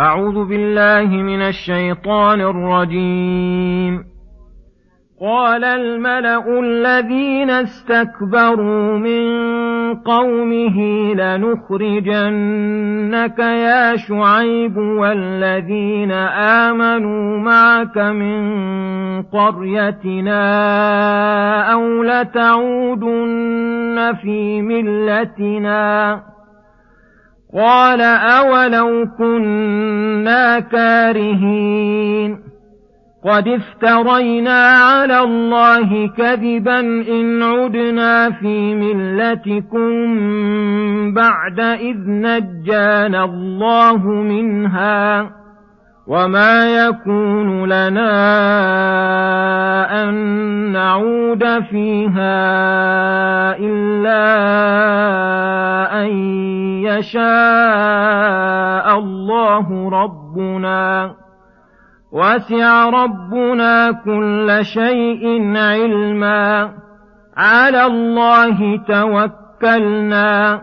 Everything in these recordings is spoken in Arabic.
أعوذ بالله من الشيطان الرجيم. قال الملأ الذين استكبروا من قومه لنخرجنك يا شعيب والذين آمنوا معك من قريتنا أو لتعودن في ملتنا قال أولو كنا كارهين قد افترينا على الله كذبا إن عدنا في ملتكم بعد إذ نجانا الله منها وما يكون لنا أن نعود فيها إلا أن يشاء الله ربنا وسع ربنا كل شيء علما على الله توكلنا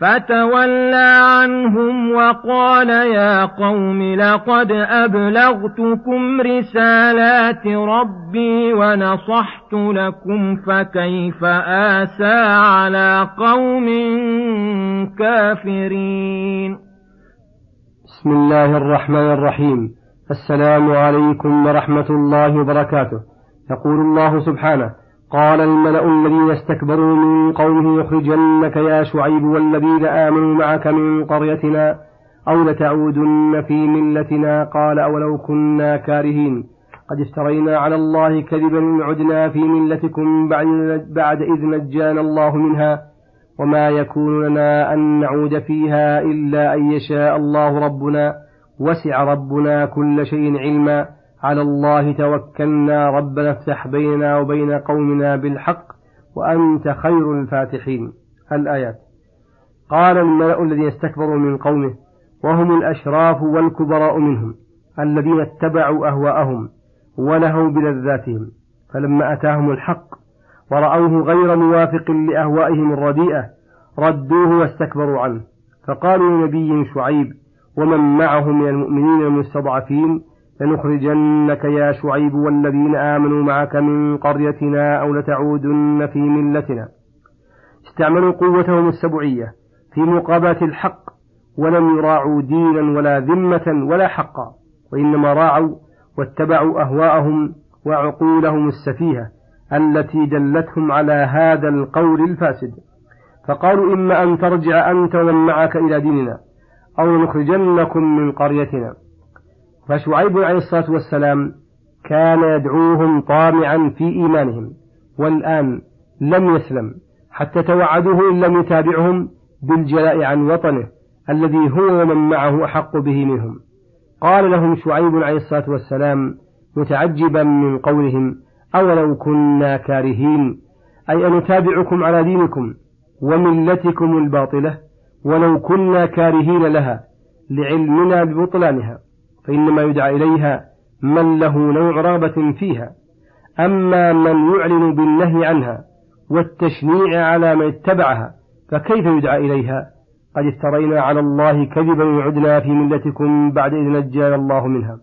فتولى عنهم وقال يا قوم لقد أبلغتكم رسالات ربي ونصحت لكم فكيف آسى على قوم كافرين. بسم الله الرحمن الرحيم. السلام عليكم ورحمة الله وبركاته. يقول الله سبحانه قال الملأ الذين استكبروا من قومه يخرجنك يا شعيب والذين آمنوا معك من قريتنا أو لتعودن في ملتنا قال أولو كنا كارهين. قد افترينا على الله كذبا عدنا في ملتكم بعد إذ نجانا الله منها وما يكون لنا أن نعود فيها إلا أن يشاء الله ربنا وسع ربنا كل شيء علما. على الله توكلنا ربنا افتح بيننا وبين قومنا بالحق وأنت خير الفاتحين. الآيات. قال الملأ الذين استكبروا من قومه وهم الأشراف والكبراء منهم الذين اتبعوا أهواءهم ولهوا بلذاتهم. فلما أتاهم الحق ورأوه غير موافق لأهوائهم الرديئة ردوه واستكبروا عنه. فقالوا لنبي شعيب ومن معه من المؤمنين المستضعفين لنخرجنك يا شعيب والذين آمنوا معك من قريتنا أو لتعودن في ملتنا. استعملوا قوتهم السبعية في مقابلة الحق ولم يراعوا دينا ولا ذمة ولا حقا وإنما راعوا واتبعوا أهواءهم وعقولهم السفيهة التي دلتهم على هذا القول الفاسد. فقالوا إما أن ترجع أنت ومن معك إلى ديننا أو نخرجنكم من قريتنا. فشعيب عليه الصلاة والسلام كان يدعوهم طامعا في إيمانهم والآن لم يسلم حتى توعدوه إن لم يتابعهم بالجلاء عن وطنه الذي هو ومن معه أحق به منهم. قال لهم شعيب عليه الصلاة والسلام متعجبا من قولهم أولو كنا كارهين أي أن نتابعكم على دينكم وملتكم الباطلة؟ ولو كنا كارهين لها لعلمنا ببطلانها. فإنما يدعى إليها من له نوع رغبة فيها. أما من يعلن بالنهي عنها والتشنيع على من اتبعها فكيف يدعى إليها؟ قد افترينا على الله كذبا وعدنا في ملتكم بعد إذ نجانا الله منها.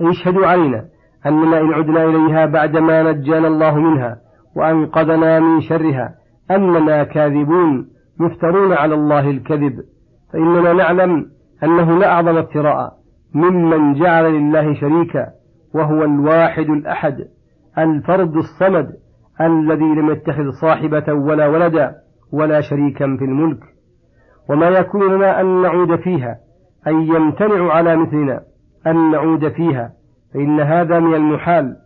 يشهد علينا أننا إن عدنا إليها بعدما نجانا الله منها وأنقذنا من شرها أننا كاذبون مفترون على الله الكذب. فإننا نعلم أنه لا أعظم افتراء ممن جعل لله شريكا وهو الواحد الأحد الفرد الصمد الذي لم يتخذ صاحبة ولا ولدا ولا شريكا في الملك. وما يكون لنا أن نعود فيها أي يمتنع على مثلنا أن نعود فيها فإن هذا من المحال.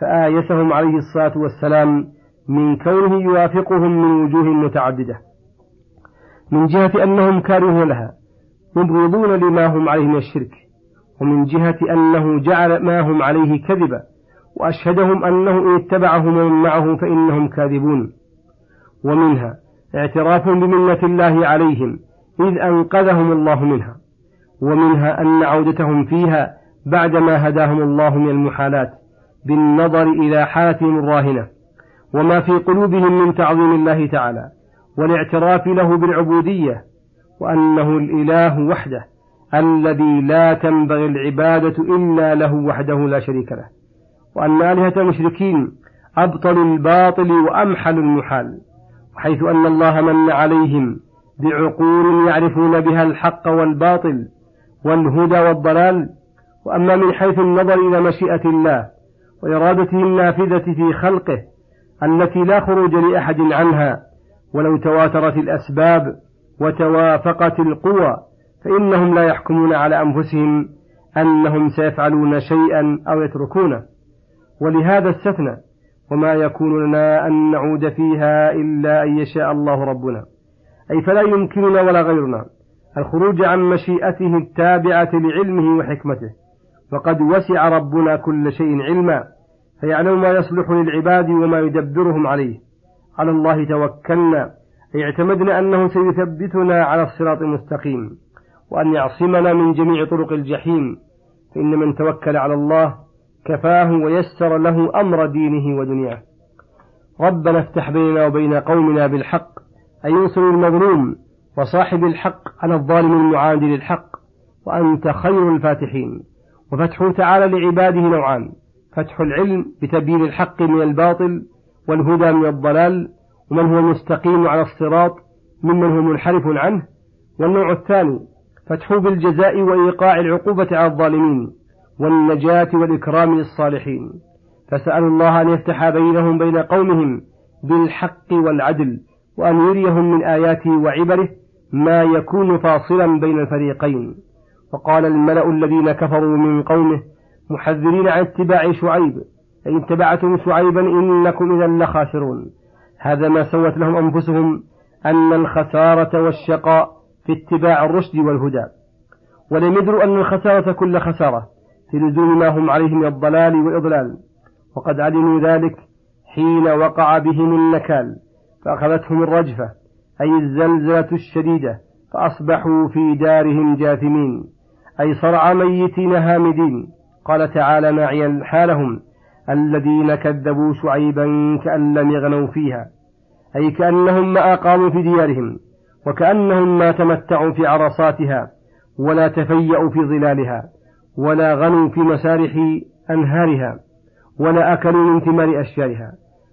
فآيسهم عليه الصلاة والسلام من كونه يوافقهم من وجوه متعددة. من جهة أنهم كارهون لها. مبغضون لما هم عليه من الشرك ومن جهة أنه جعل ما هم عليه كذبا وأشهدهم أنه إن اتبعهم ومن معه فإنهم كاذبون. ومنها اعتراف بمنة الله عليهم إذ أنقذهم الله منها ومنها أن عودتهم فيها بعدما هداهم الله من المحالات بالنظر إلى حالتهم الراهنة وما في قلوبهم من تعظيم الله تعالى والاعتراف له بالعبودية وأنه الإله وحده الذي لا تنبغي العبادة إلا له وحده لا شريك له. وأن آلهة المشركين أبطل الباطل وأمحل المحال حيث أن الله من عليهم بعقول يعرفون بها الحق والباطل والهدى والضلال. وأما من حيث النظر إلى مشيئة الله وإرادته النافذة في خلقه التي لا خروج لأحد عنها ولو تواترت الأسباب وتوافقت القوى فإنهم لا يحكمون على أنفسهم أنهم سيفعلون شيئا أو يتركونه. ولهذا استثنى وما يكون لنا أن نعود فيها إلا أن يشاء الله ربنا. أي فلا يمكننا ولا غيرنا الخروج عن مشيئته التابعة لعلمه وحكمته. وقد وسع ربنا كل شيء علما فيعلم ما يصلح للعباد وما يدبرهم عليه. على الله توكلنا. اعتمدنا أنه سيثبتنا على الصراط المستقيم وأن يعصمنا من جميع طرق الجحيم. فإن من توكل على الله كفاه ويسر له أمر دينه ودنياه. ربنا افتح بيننا وبين قومنا بالحق أي ينصر المظلوم وصاحب الحق على الظالم المعاند للحق وأنت خير الفاتحين. وفتحه تعالى لعباده نوعان فتح العلم بتبيين الحق من الباطل والهدى من الضلال ومن هو مستقيم على الصراط ممن هو منحرف عنه والنوع الثاني فتحه بالجزاء وإيقاع العقوبة على الظالمين والنجاة والإكرام للصالحين. فسألوا الله أن يفتح بينهم بين قومهم بالحق والعدل وأن يريهم من آياته وعبره ما يكون فاصلا بين الفريقين. وقال الملأ الذين كفروا من قومه محذرين عن اتباع شعيب إن اتبعتم شعيبا إنكم إذا لخاسرون. هذا ما سوت لهم أنفسهم أن الخسارة والشقاء في اتباع الرشد والهدى. ولم يدروا أن الخسارة كل خسارة في لزوم ما هم عليه من الضلال والإضلال وقد علموا ذلك حين وقع بهم النكال فأخذتهم الرجفة أي الزلزلة الشديدة فأصبحوا في دارهم جاثمين أي صرع ميتين هامدين. قال تعالى ناعيا حالهم الذين كذبوا شعيبا كأن لم يغنوا فيها أي كأنهم ما أقاموا في ديارهم وكأنهم ما تمتعوا في عرصاتها ولا تفيأوا في ظلالها ولا غنوا في مسارح أنهارها ولا أكلوا من ثمار أشجارها.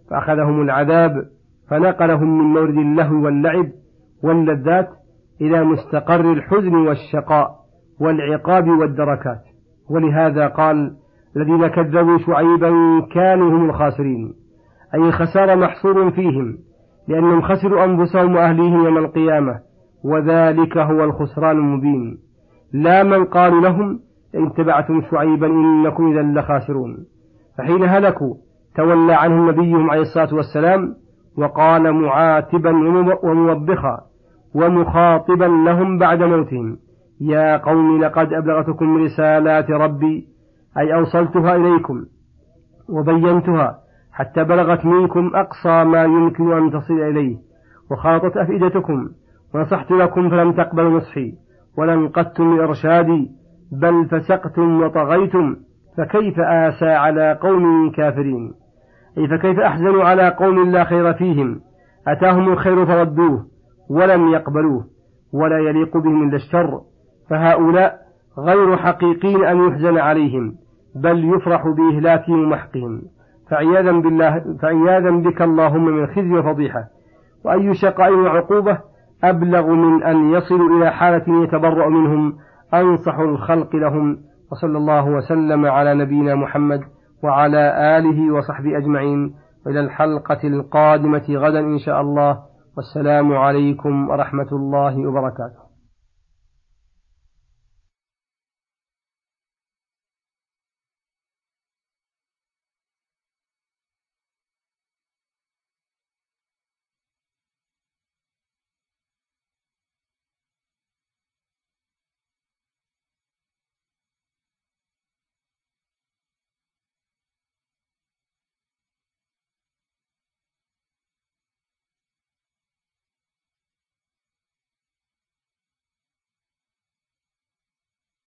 فأخذهم العذاب فنقلهم من مورد اللهو واللعب واللذات إلى مستقر الحزن والشقاء والعقاب والدركات. ولهذا قال الذين كذبوا شعيبا كانوا هم الخاسرين. أي الخسارة محصور فيهم لأنهم خسروا أنفسهم وأهليهم يوم القيامة. وذلك هو الخسران المبين. لا من قالوا لهم إن اتبعتم شعيبا إنكم إذا لخاسرون. فحين هلكوا تولى عنهم نبيهم عليه الصلاة والسلام وقال معاتبا وموبخا ومخاطبا لهم بعد موتهم. يا قوم لقد أبلغتكم رسالات ربي أي أوصلتها إليكم وبينتها حتى بلغت منكم أقصى ما يمكن أن تصل إليه وخاطت أفئدتكم ونصحت لكم فلم تقبلوا نصحي ولنقدتم إرشادي بل فسقتم وطغيتم فكيف آسى على قوم كافرين؟ أي فكيف أحزنوا على قوم لا خير فيهم؟ أتاهم الخير فردوه ولم يقبلوه ولا يليق بهم إلا الشر فهؤلاء غير حقيقين أن يحزن عليهم. بل يفرح بإهلاكهم ومحقهم فعياذا بالله فعياذا بك اللهم من خزي وفضيحة وأي شقاء وعقوبة أبلغ من أن يصلوا إلى حالة يتبرأ منهم أنصح الخلق لهم. وصلى الله وسلم على نبينا محمد وعلى آله وصحبه أجمعين. وإلى الحلقة القادمة غدا إن شاء الله. والسلام عليكم ورحمة الله وبركاته.